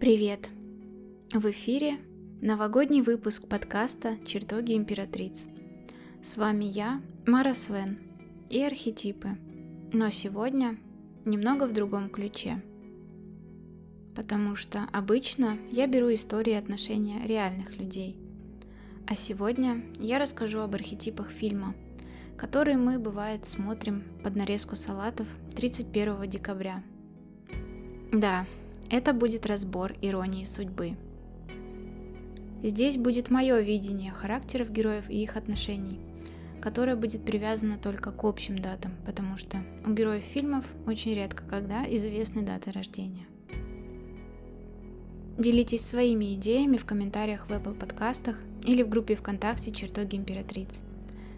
Привет! В эфире новогодний выпуск подкаста «Чертоги императриц». С вами я, Мара Свен, и архетипы. Но сегодня немного в другом ключе. Потому что обычно я беру истории отношения реальных людей. А сегодня я расскажу об архетипах фильма, которые мы, бывает, смотрим под нарезку салатов 31 декабря. Да, это будет разбор иронии судьбы. Здесь будет мое видение характеров героев и их отношений, которое будет привязано только к общим датам, потому что у героев фильмов очень редко когда известны даты рождения. Делитесь своими идеями в комментариях в Apple подкастах или в группе ВКонтакте «Чертоги императриц».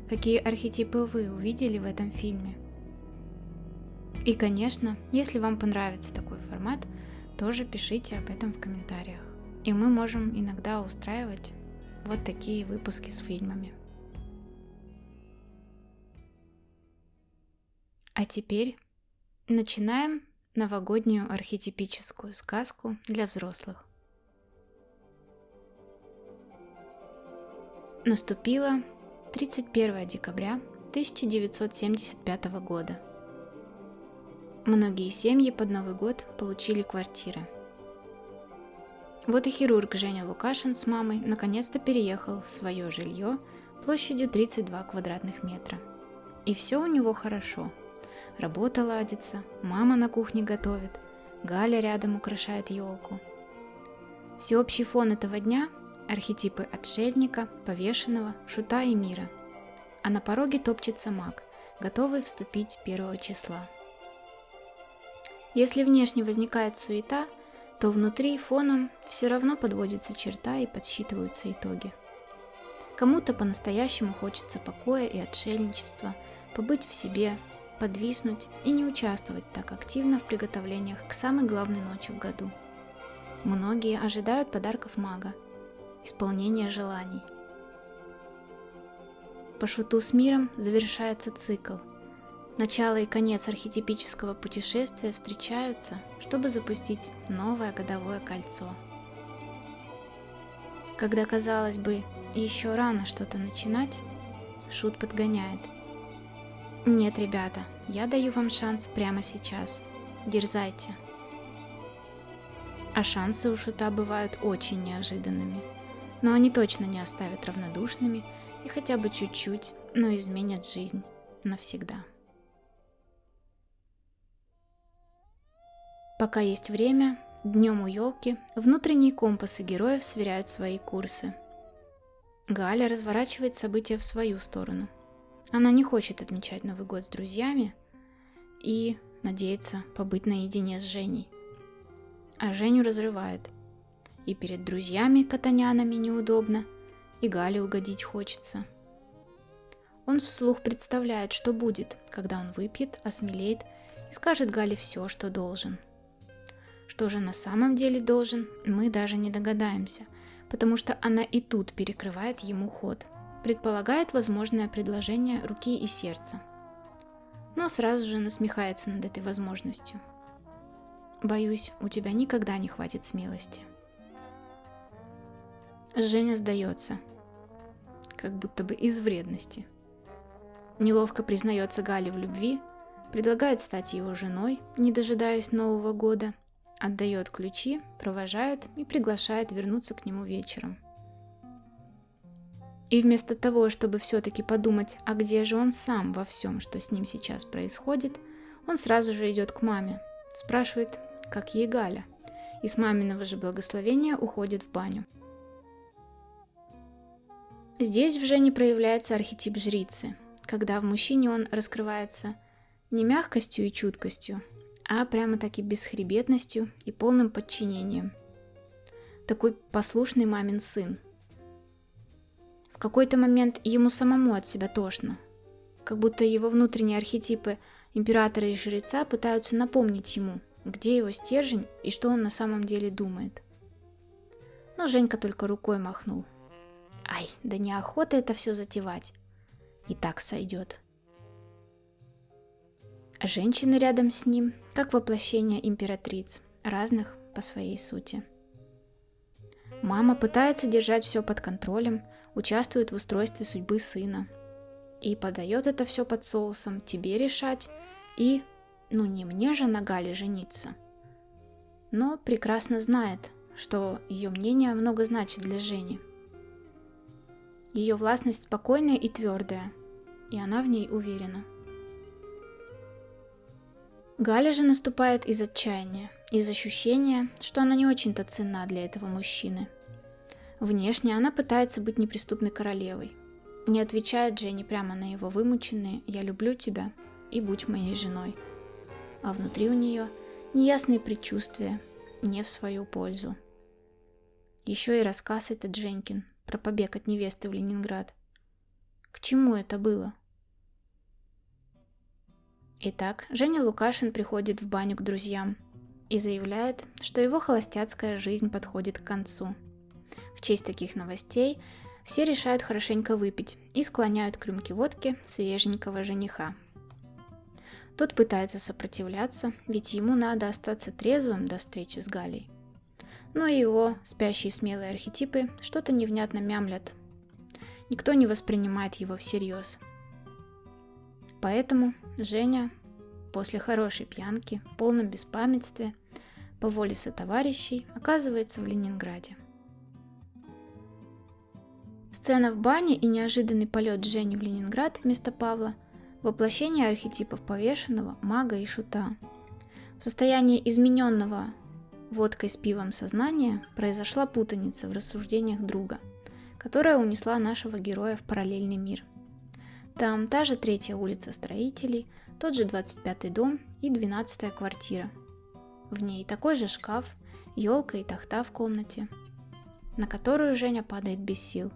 Какие архетипы вы увидели в этом фильме? И, конечно, если вам понравится такой формат – тоже пишите об этом в комментариях. И мы можем иногда устраивать вот такие выпуски с фильмами. А теперь начинаем новогоднюю архетипическую сказку для взрослых. Наступило 31 декабря 1975 года – Многие семьи под Новый год получили квартиры. Вот и хирург Женя Лукашин с мамой наконец-то переехал в свое жилье площадью 32 квадратных метра. И все у него хорошо. Работа ладится, мама на кухне готовит, Галя рядом украшает елку. Всеобщий фон этого дня – архетипы отшельника, повешенного, шута и мира. А на пороге топчется маг, готовый вступить первого числа – если внешне возникает суета, то внутри фоном все равно подводится черта и подсчитываются итоги. Кому-то по-настоящему хочется покоя и отшельничества, побыть в себе, подвиснуть и не участвовать так активно в приготовлениях к самой главной ночи в году. Многие ожидают подарков мага, исполнения желаний. По шуту с миром завершается цикл – Начало и конец архетипического путешествия встречаются, чтобы запустить новое годовое кольцо. Когда, казалось бы, еще рано что-то начинать, Шут подгоняет. Нет, ребята, я даю вам шанс прямо сейчас. Дерзайте. А шансы у Шута бывают очень неожиданными. Но они точно не оставят равнодушными и хотя бы чуть-чуть, но изменят жизнь навсегда. Пока есть время, днем у елки внутренние компасы героев сверяют свои курсы. Галя разворачивает события в свою сторону. Она не хочет отмечать Новый год с друзьями и надеется побыть наедине с Женей. А Женю разрывает. И перед друзьями катанянами неудобно, и Гале угодить хочется. Он вслух представляет, что будет, когда он выпьет, осмелеет и скажет Гале все, что должен – что же на самом деле должен, мы даже не догадаемся, потому что она и тут перекрывает ему ход, предполагает возможное предложение руки и сердца. Но сразу же насмехается над этой возможностью. Боюсь, у тебя никогда не хватит смелости. Женя сдается, как будто бы из вредности. Неловко признается Гале в любви, предлагает стать его женой, не дожидаясь Нового года, отдает ключи, провожает и приглашает вернуться к нему вечером. И вместо того, чтобы все-таки подумать, а где же он сам во всем, что с ним сейчас происходит, он сразу же идет к маме, спрашивает, как ей Галя, и с маминого же благословения уходит в баню. Здесь в Жене проявляется архетип жрицы, когда в мужчине он раскрывается не мягкостью и чуткостью, а прямо-таки бесхребетностью и полным подчинением. Такой послушный мамин сын. В какой-то момент ему самому от себя тошно, как будто его внутренние архетипы императора и жреца пытаются напомнить ему, где его стержень и что он на самом деле думает. Но Женька только рукой махнул. Ай, да неохота это все затевать. И так сойдет. Женщины рядом с ним, как воплощение императриц, разных по своей сути. Мама пытается держать все под контролем, участвует в устройстве судьбы сына. И подает это все под соусом тебе решать и, ну не мне же на Гале жениться. Но прекрасно знает, что ее мнение много значит для Жени. Ее властность спокойная и твердая, и она в ней уверена. Галя же наступает из отчаяния, из ощущения, что она не очень-то ценна для этого мужчины. Внешне она пытается быть неприступной королевой. Не отвечает Дженни прямо на его вымученные «я люблю тебя» и «будь моей женой». А внутри у нее неясные предчувствия, не в свою пользу. Еще и рассказ этот Дженкин про побег от невесты в Ленинград. К чему это было? Итак, Женя Лукашин приходит в баню к друзьям и заявляет, что его холостяцкая жизнь подходит к концу. В честь таких новостей все решают хорошенько выпить и склоняют к рюмке водки свеженького жениха. Тот пытается сопротивляться, ведь ему надо остаться трезвым до встречи с Галей. Но его спящие смелые архетипы что-то невнятно мямлят. Никто не воспринимает его всерьез – Поэтому Женя после хорошей пьянки в полном беспамятстве по воле сотоварищей оказывается в Ленинграде. Сцена в бане и неожиданный полет Жени в Ленинград вместо Павла – воплощение архетипов повешенного, мага и шута. В состоянии измененного водкой с пивом сознания произошла путаница в рассуждениях друга, которая унесла нашего героя в параллельный мир – там та же третья улица строителей, тот же 25-й дом и 12-я квартира. В ней такой же шкаф, елка и тахта в комнате, на которую Женя падает без сил.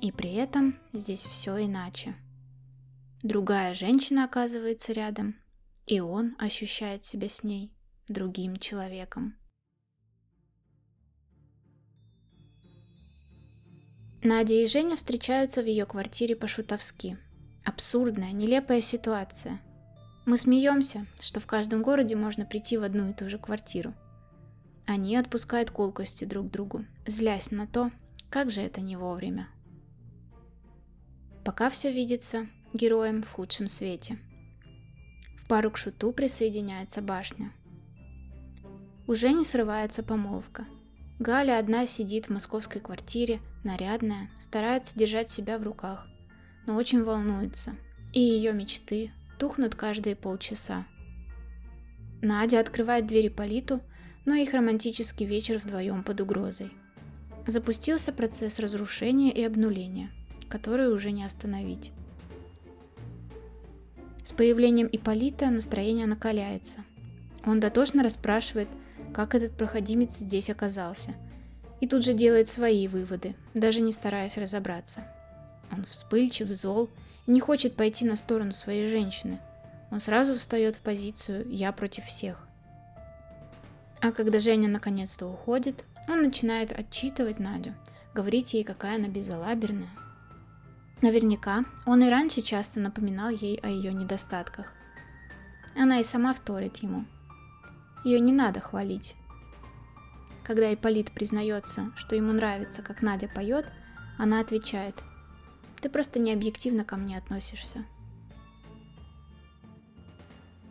И при этом здесь все иначе. Другая женщина оказывается рядом, и он ощущает себя с ней другим человеком. Надя и Женя встречаются в ее квартире по-шутовски. Абсурдная, нелепая ситуация. Мы смеемся, что в каждом городе можно прийти в одну и ту же квартиру. Они отпускают колкости друг другу, злясь на то, как же это не вовремя. Пока все видится героем в худшем свете. В пару к шуту присоединяется башня. Уже не срывается помолвка – Галя одна сидит в московской квартире, нарядная, старается держать себя в руках, но очень волнуется, и ее мечты тухнут каждые полчаса. Надя открывает двери Политу, но их романтический вечер вдвоем под угрозой. Запустился процесс разрушения и обнуления, который уже не остановить. С появлением Иполита настроение накаляется. Он дотошно расспрашивает, как этот проходимец здесь оказался. И тут же делает свои выводы, даже не стараясь разобраться. Он вспыльчив, зол не хочет пойти на сторону своей женщины. Он сразу встает в позицию «я против всех». А когда Женя наконец-то уходит, он начинает отчитывать Надю, говорить ей, какая она безалаберная. Наверняка он и раньше часто напоминал ей о ее недостатках. Она и сама вторит ему – ее не надо хвалить. Когда Ипполит признается, что ему нравится, как Надя поет, она отвечает, «Ты просто необъективно ко мне относишься».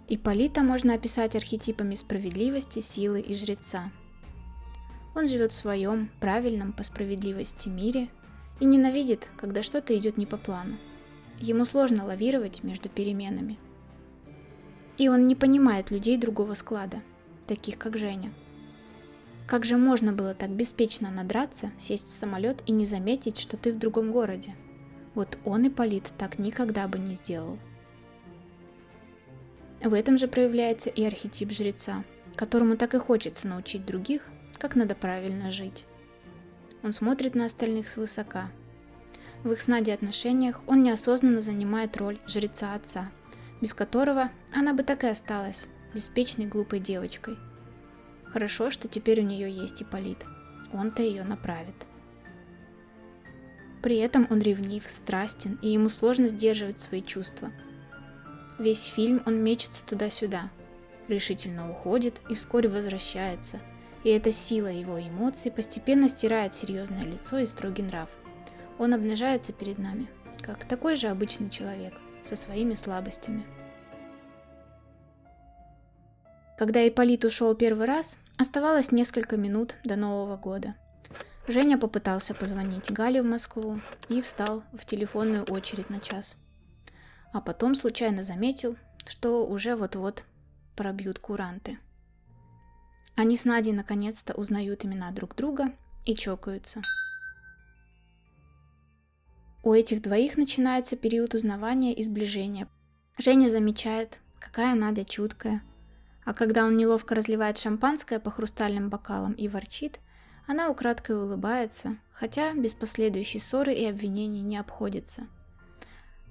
Ипполита можно описать архетипами справедливости, силы и жреца. Он живет в своем, правильном по справедливости мире и ненавидит, когда что-то идет не по плану. Ему сложно лавировать между переменами. И он не понимает людей другого склада – таких как Женя. Как же можно было так беспечно надраться, сесть в самолет и не заметить, что ты в другом городе? Вот он и Полит так никогда бы не сделал. В этом же проявляется и архетип жреца, которому так и хочется научить других, как надо правильно жить. Он смотрит на остальных свысока. В их с Надей отношениях он неосознанно занимает роль жреца отца, без которого она бы так и осталась беспечной глупой девочкой. Хорошо, что теперь у нее есть Ипполит. Он-то ее направит. При этом он ревнив, страстен, и ему сложно сдерживать свои чувства. Весь фильм он мечется туда-сюда, решительно уходит и вскоре возвращается, И эта сила его эмоций постепенно стирает серьезное лицо и строгий нрав. Он обнажается перед нами, как такой же обычный человек, со своими слабостями. Когда Ипполит ушел первый раз, оставалось несколько минут до Нового года. Женя попытался позвонить Гале в Москву и встал в телефонную очередь на час. А потом случайно заметил, что уже вот-вот пробьют куранты. Они с Надей наконец-то узнают имена друг друга и чокаются. У этих двоих начинается период узнавания и сближения. Женя замечает, какая Надя чуткая, а когда он неловко разливает шампанское по хрустальным бокалам и ворчит, она украдкой улыбается, хотя без последующей ссоры и обвинений не обходится.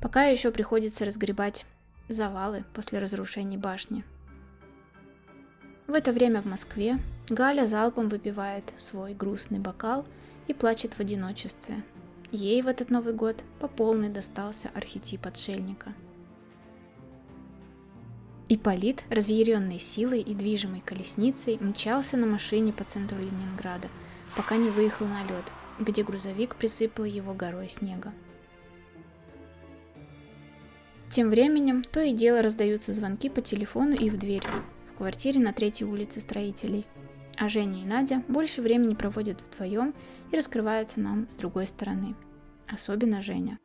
Пока еще приходится разгребать завалы после разрушений башни. В это время в Москве Галя залпом выпивает свой грустный бокал и плачет в одиночестве. Ей в этот Новый год по полной достался архетип отшельника – Ипполит, разъяренный силой и движимой колесницей, мчался на машине по центру Ленинграда, пока не выехал на лед, где грузовик присыпал его горой снега. Тем временем то и дело раздаются звонки по телефону и в дверь, в квартире на третьей улице строителей. А Женя и Надя больше времени проводят вдвоем и раскрываются нам с другой стороны. Особенно Женя.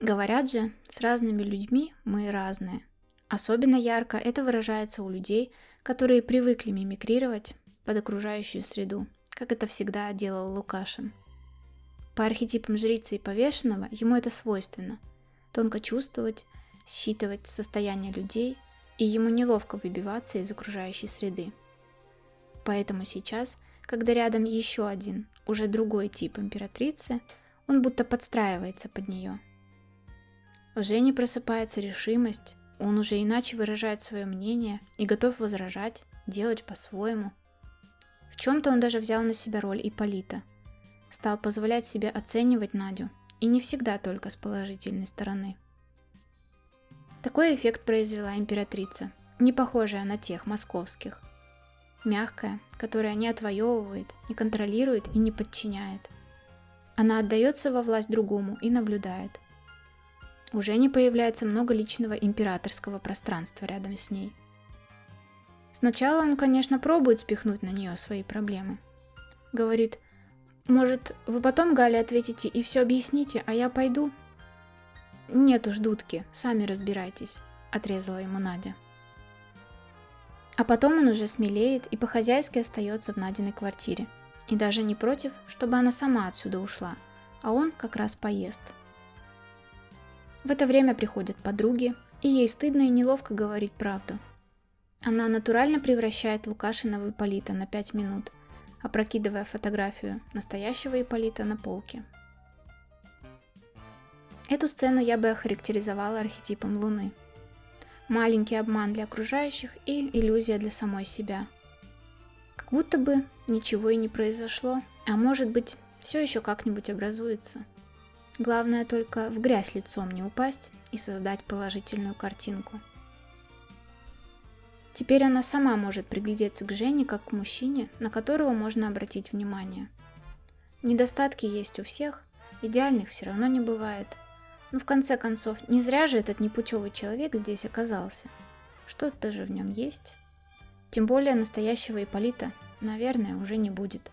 Говорят же, с разными людьми мы разные. Особенно ярко это выражается у людей, которые привыкли мимикрировать под окружающую среду, как это всегда делал Лукашин. По архетипам жрицы и повешенного ему это свойственно. Тонко чувствовать, считывать состояние людей, и ему неловко выбиваться из окружающей среды. Поэтому сейчас, когда рядом еще один, уже другой тип императрицы, он будто подстраивается под нее – в Жене просыпается решимость, он уже иначе выражает свое мнение и готов возражать, делать по-своему. В чем-то он даже взял на себя роль Иполита. Стал позволять себе оценивать Надю, и не всегда только с положительной стороны. Такой эффект произвела императрица, не похожая на тех московских. Мягкая, которая не отвоевывает, не контролирует и не подчиняет. Она отдается во власть другому и наблюдает – уже не появляется много личного императорского пространства рядом с ней. Сначала он, конечно, пробует спихнуть на нее свои проблемы. Говорит, может, вы потом, Галя, ответите и все объясните, а я пойду? Нет уж, дудки, сами разбирайтесь, отрезала ему Надя. А потом он уже смелеет и по-хозяйски остается в Надиной квартире. И даже не против, чтобы она сама отсюда ушла, а он как раз поест. В это время приходят подруги, и ей стыдно и неловко говорить правду. Она натурально превращает Лукашина в Ипполита на 5 минут, опрокидывая фотографию настоящего Ипполита на полке. Эту сцену я бы охарактеризовала архетипом Луны. Маленький обман для окружающих и иллюзия для самой себя. Как будто бы ничего и не произошло, а может быть, все еще как-нибудь образуется – Главное только в грязь лицом не упасть и создать положительную картинку. Теперь она сама может приглядеться к Жене как к мужчине, на которого можно обратить внимание. Недостатки есть у всех, идеальных все равно не бывает. Но в конце концов, не зря же этот непутевый человек здесь оказался. Что-то же в нем есть. Тем более настоящего Иполита, наверное, уже не будет.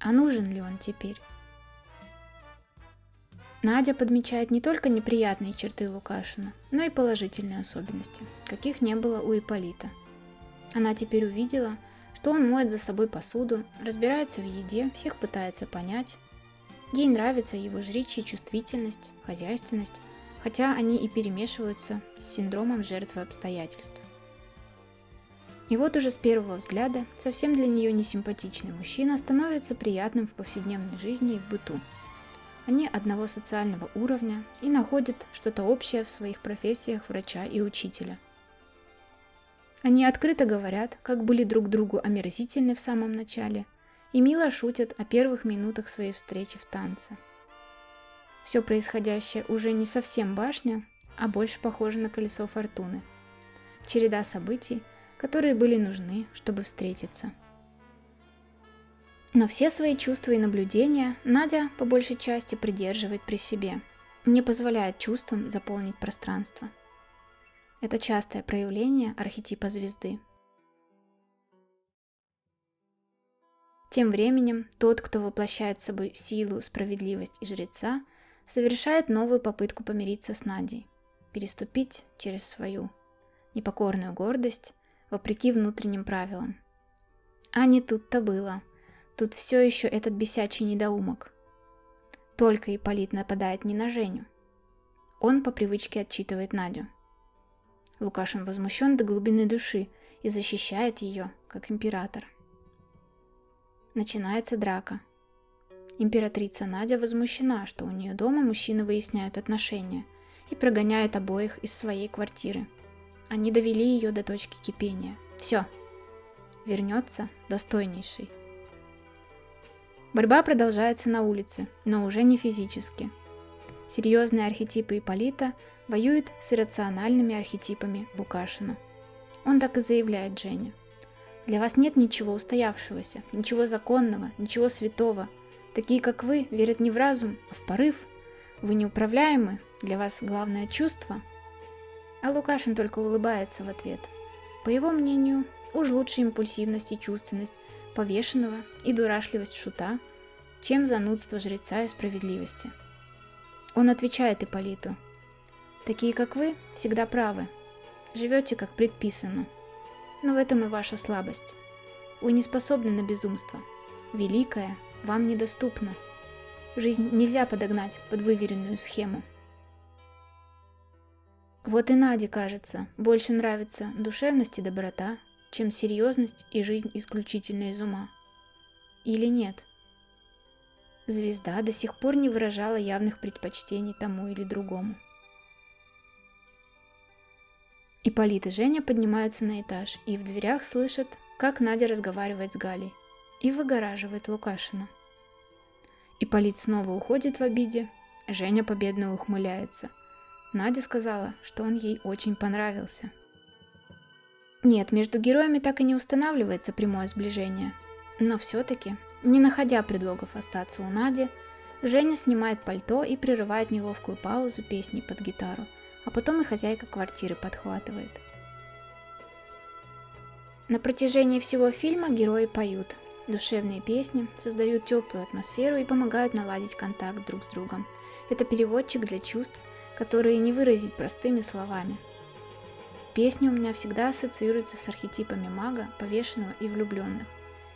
А нужен ли он теперь? Надя подмечает не только неприятные черты Лукашина, но и положительные особенности, каких не было у Иполита. Она теперь увидела, что он моет за собой посуду, разбирается в еде, всех пытается понять. Ей нравится его жричья чувствительность, хозяйственность, хотя они и перемешиваются с синдромом жертвы обстоятельств. И вот уже с первого взгляда совсем для нее несимпатичный мужчина становится приятным в повседневной жизни и в быту – они одного социального уровня и находят что-то общее в своих профессиях врача и учителя. Они открыто говорят, как были друг другу омерзительны в самом начале, и мило шутят о первых минутах своей встречи в танце. Все происходящее уже не совсем башня, а больше похоже на колесо фортуны. Череда событий, которые были нужны, чтобы встретиться. Но все свои чувства и наблюдения Надя по большей части придерживает при себе, не позволяет чувствам заполнить пространство. Это частое проявление архетипа звезды. Тем временем тот, кто воплощает собой силу, справедливость и жреца, совершает новую попытку помириться с Надей, переступить через свою непокорную гордость, вопреки внутренним правилам. А не тут-то было. Тут все еще этот бесячий недоумок. Только Ипполит нападает не на Женю. Он по привычке отчитывает Надю. Лукашин возмущен до глубины души и защищает ее, как император. Начинается драка. Императрица Надя возмущена, что у нее дома мужчины выясняют отношения и прогоняет обоих из своей квартиры. Они довели ее до точки кипения. Все. Вернется достойнейший. Борьба продолжается на улице, но уже не физически. Серьезные архетипы Иполита воюют с иррациональными архетипами Лукашина. Он так и заявляет Жене. Для вас нет ничего устоявшегося, ничего законного, ничего святого. Такие, как вы, верят не в разум, а в порыв. Вы неуправляемы, для вас главное чувство. А Лукашин только улыбается в ответ. По его мнению, уж лучше импульсивность и чувственность повешенного и дурашливость шута, чем занудство жреца и справедливости. Он отвечает Ипполиту. Такие, как вы, всегда правы. Живете, как предписано – но в этом и ваша слабость. Вы не способны на безумство. Великое вам недоступно. Жизнь нельзя подогнать под выверенную схему. Вот и Наде, кажется, больше нравится душевность и доброта, чем серьезность и жизнь исключительно из ума. Или нет? Звезда до сих пор не выражала явных предпочтений тому или другому. Ипполит и Женя поднимаются на этаж и в дверях слышат, как Надя разговаривает с Галей и выгораживает Лукашина. Ипполит снова уходит в обиде, Женя победно ухмыляется. Надя сказала, что он ей очень понравился. Нет, между героями так и не устанавливается прямое сближение. Но все-таки, не находя предлогов остаться у Нади, Женя снимает пальто и прерывает неловкую паузу песни под гитару – а потом и хозяйка квартиры подхватывает. На протяжении всего фильма герои поют. Душевные песни создают теплую атмосферу и помогают наладить контакт друг с другом. Это переводчик для чувств, которые не выразить простыми словами. Песни у меня всегда ассоциируются с архетипами мага, повешенного и влюбленных.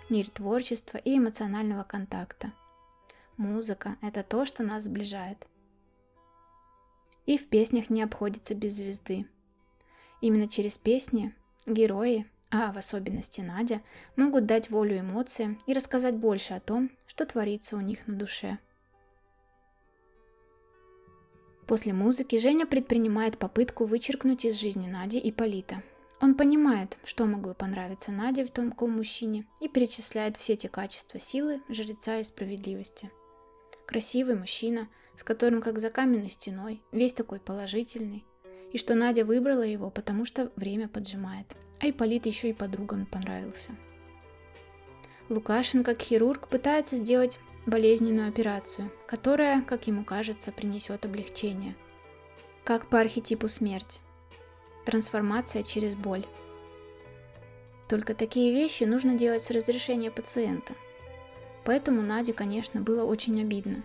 Мир творчества и эмоционального контакта. Музыка – это то, что нас сближает. И в песнях не обходится без звезды. Именно через песни герои, а в особенности Надя, могут дать волю эмоциям и рассказать больше о том, что творится у них на душе. После музыки Женя предпринимает попытку вычеркнуть из жизни Нади и Полита. Он понимает, что могло понравиться Наде в таком мужчине и перечисляет все те качества силы, жреца и справедливости. Красивый мужчина – с которым как за каменной стеной, весь такой положительный, и что Надя выбрала его, потому что время поджимает. А Ипполит еще и подругам понравился. Лукашин, как хирург, пытается сделать болезненную операцию, которая, как ему кажется, принесет облегчение. Как по архетипу смерть. Трансформация через боль. Только такие вещи нужно делать с разрешения пациента. Поэтому Наде, конечно, было очень обидно,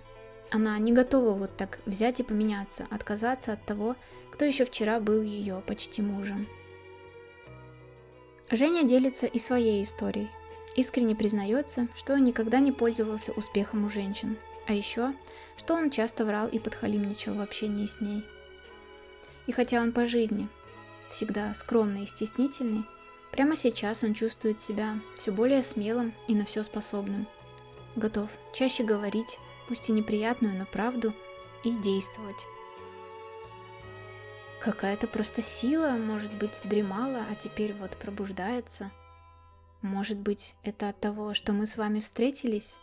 она не готова вот так взять и поменяться, отказаться от того, кто еще вчера был ее почти мужем. Женя делится и своей историей. Искренне признается, что никогда не пользовался успехом у женщин, а еще, что он часто врал и подхалимничал в общении с ней. И хотя он по жизни всегда скромный и стеснительный, прямо сейчас он чувствует себя все более смелым и на все способным. Готов чаще говорить, пусть и неприятную, но правду, и действовать. Какая-то просто сила, может быть, дремала, а теперь вот пробуждается. Может быть, это от того, что мы с вами встретились?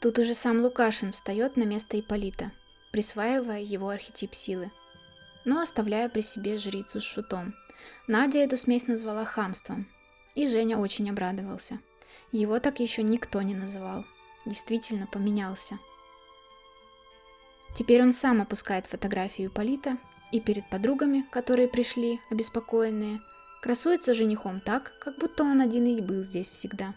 Тут уже сам Лукашин встает на место Иполита, присваивая его архетип силы, но оставляя при себе жрицу с шутом, Надя эту смесь назвала хамством, и Женя очень обрадовался. Его так еще никто не называл. Действительно поменялся. Теперь он сам опускает фотографию Полита и перед подругами, которые пришли, обеспокоенные, красуется женихом так, как будто он один и был здесь всегда.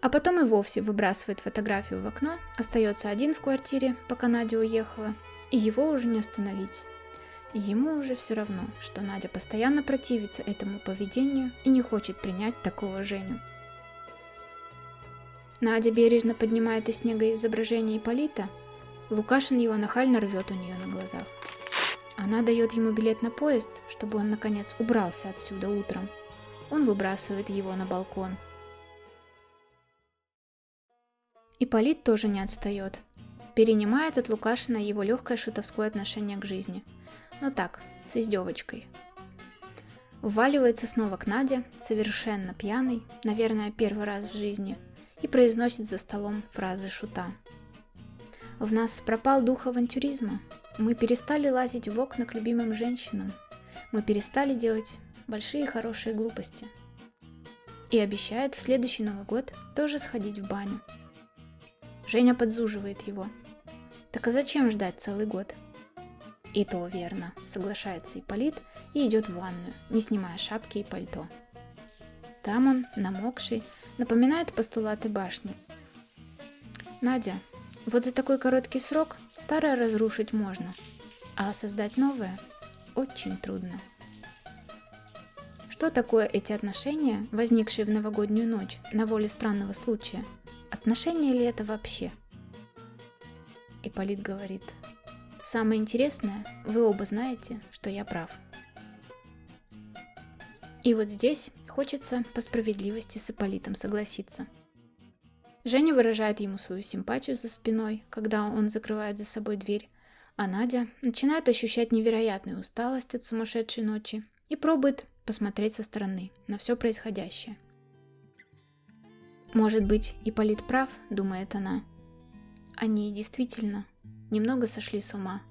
А потом и вовсе выбрасывает фотографию в окно, остается один в квартире, пока Надя уехала, и его уже не остановить. И ему уже все равно, что Надя постоянно противится этому поведению и не хочет принять такого Женю. Надя бережно поднимает из снега изображение Иполита, Лукашин его нахально рвет у нее на глазах. Она дает ему билет на поезд, чтобы он наконец убрался отсюда утром. Он выбрасывает его на балкон. Иполит тоже не отстает. Перенимает от Лукашина его легкое шутовское отношение к жизни. Но так, с издевочкой. Вваливается снова к Наде, совершенно пьяный, наверное, первый раз в жизни, и произносит за столом фразы шута. В нас пропал дух авантюризма. Мы перестали лазить в окна к любимым женщинам. Мы перестали делать большие хорошие глупости. И обещает в следующий Новый год тоже сходить в баню. Женя подзуживает его. Так а зачем ждать целый год? И то верно, соглашается Ипполит и идет в ванную, не снимая шапки и пальто. Там он, намокший, напоминает постулаты башни. Надя, вот за такой короткий срок старое разрушить можно, а создать новое очень трудно. Что такое эти отношения, возникшие в новогоднюю ночь на воле странного случая? Отношения ли это вообще? Ипполит говорит, самое интересное, вы оба знаете, что я прав. И вот здесь хочется по справедливости с Ипполитом согласиться. Женя выражает ему свою симпатию за спиной, когда он закрывает за собой дверь, а Надя начинает ощущать невероятную усталость от сумасшедшей ночи и пробует посмотреть со стороны на все происходящее. Может быть, Ипполит прав, думает она. Они действительно немного сошли с ума.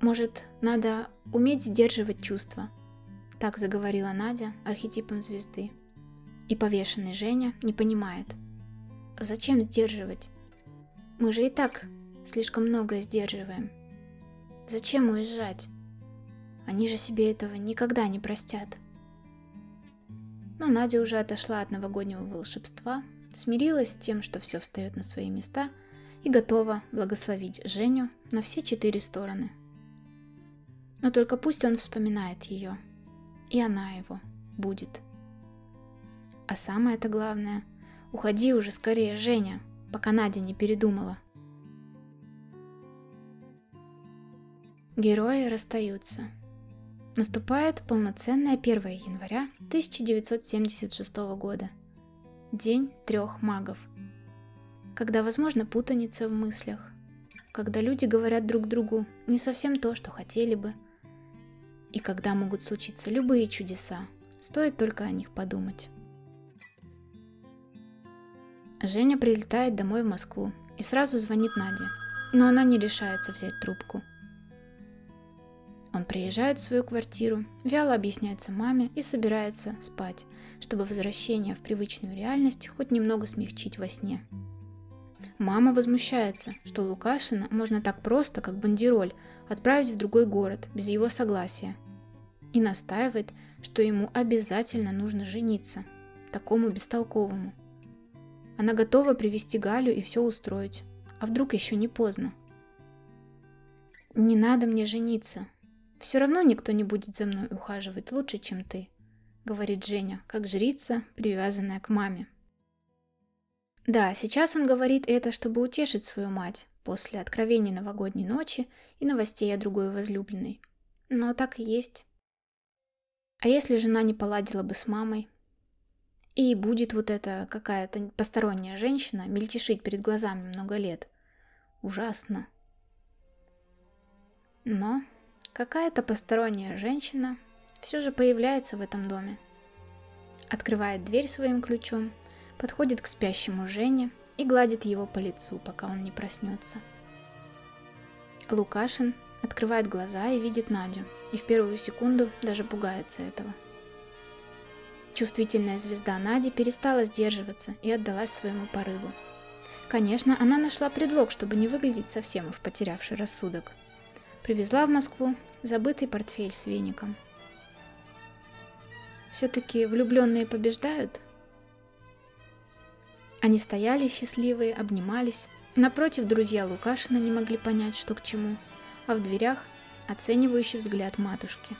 Может, надо уметь сдерживать чувства. Так заговорила Надя архетипом звезды. И повешенный Женя не понимает. Зачем сдерживать? Мы же и так слишком многое сдерживаем. Зачем уезжать? Они же себе этого никогда не простят. Но Надя уже отошла от новогоднего волшебства, смирилась с тем, что все встает на свои места и готова благословить Женю на все четыре стороны. Но только пусть он вспоминает ее, и она его будет. А самое-то главное, уходи уже скорее, Женя, пока Надя не передумала. Герои расстаются. Наступает полноценное 1 января 1976 года. День трех магов. Когда возможно путаница в мыслях. Когда люди говорят друг другу не совсем то, что хотели бы. И когда могут случиться любые чудеса, стоит только о них подумать. Женя прилетает домой в Москву и сразу звонит Наде, но она не решается взять трубку – он приезжает в свою квартиру, вяло объясняется маме и собирается спать, чтобы возвращение в привычную реальность хоть немного смягчить во сне. Мама возмущается, что Лукашина можно так просто, как бандероль, отправить в другой город без его согласия. И настаивает, что ему обязательно нужно жениться, такому бестолковому. Она готова привести Галю и все устроить. А вдруг еще не поздно? «Не надо мне жениться», все равно никто не будет за мной ухаживать лучше, чем ты, говорит Женя, как жрица, привязанная к маме. Да, сейчас он говорит это, чтобы утешить свою мать после откровений новогодней ночи и новостей о другой возлюбленной. Но так и есть. А если жена не поладила бы с мамой? И будет вот эта какая-то посторонняя женщина мельтешить перед глазами много лет. Ужасно. Но Какая-то посторонняя женщина все же появляется в этом доме. Открывает дверь своим ключом, подходит к спящему Жене и гладит его по лицу, пока он не проснется. Лукашин открывает глаза и видит Надю, и в первую секунду даже пугается этого. Чувствительная звезда Нади перестала сдерживаться и отдалась своему порыву. Конечно, она нашла предлог, чтобы не выглядеть совсем уж потерявшей рассудок. Привезла в Москву забытый портфель с веником. Все-таки влюбленные побеждают? Они стояли счастливые, обнимались. Напротив, друзья Лукашина не могли понять, что к чему, а в дверях оценивающий взгляд матушки.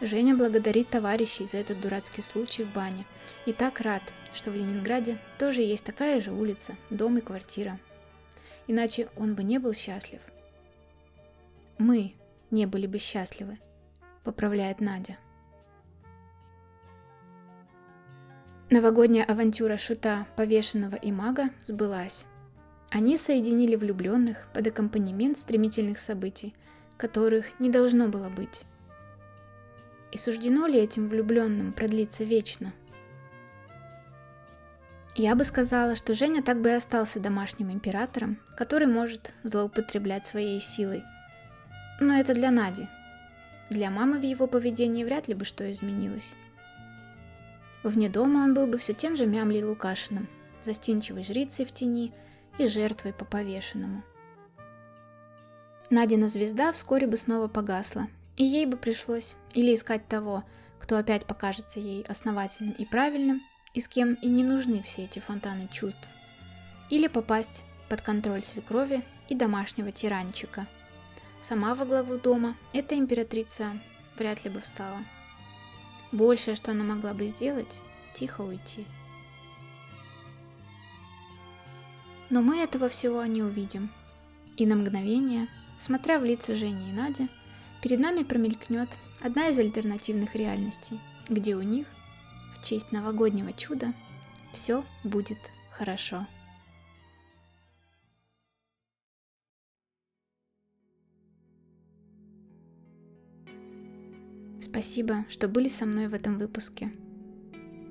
Женя благодарит товарищей за этот дурацкий случай в бане и так рад, что в Ленинграде тоже есть такая же улица, дом и квартира. Иначе он бы не был счастлив. Мы не были бы счастливы, поправляет Надя. Новогодняя авантюра шута, повешенного и мага сбылась. Они соединили влюбленных под аккомпанемент стремительных событий, которых не должно было быть. И суждено ли этим влюбленным продлиться вечно? Я бы сказала, что Женя так бы и остался домашним императором, который может злоупотреблять своей силой. Но это для Нади. Для мамы в его поведении вряд ли бы что изменилось. Вне дома он был бы все тем же Мямлей Лукашиным, застенчивой жрицей в тени и жертвой по повешенному. Надина звезда вскоре бы снова погасла, и ей бы пришлось или искать того, кто опять покажется ей основательным и правильным, и с кем и не нужны все эти фонтаны чувств, или попасть под контроль свекрови и домашнего тиранчика. Сама во главу дома эта императрица вряд ли бы встала. Большее, что она могла бы сделать, тихо уйти. Но мы этого всего не увидим. И на мгновение, смотря в лица Жени и Нади, перед нами промелькнет одна из альтернативных реальностей, где у них, в честь новогоднего чуда, все будет хорошо. Спасибо, что были со мной в этом выпуске.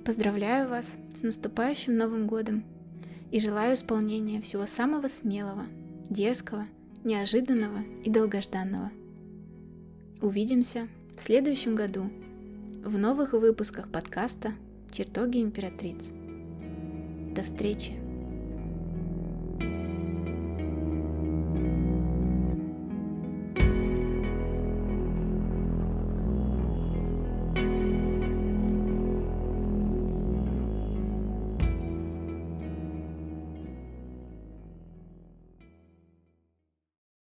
Поздравляю вас с наступающим Новым Годом и желаю исполнения всего самого смелого, дерзкого, неожиданного и долгожданного. Увидимся в следующем году в новых выпусках подкаста «Чертоги императриц». До встречи!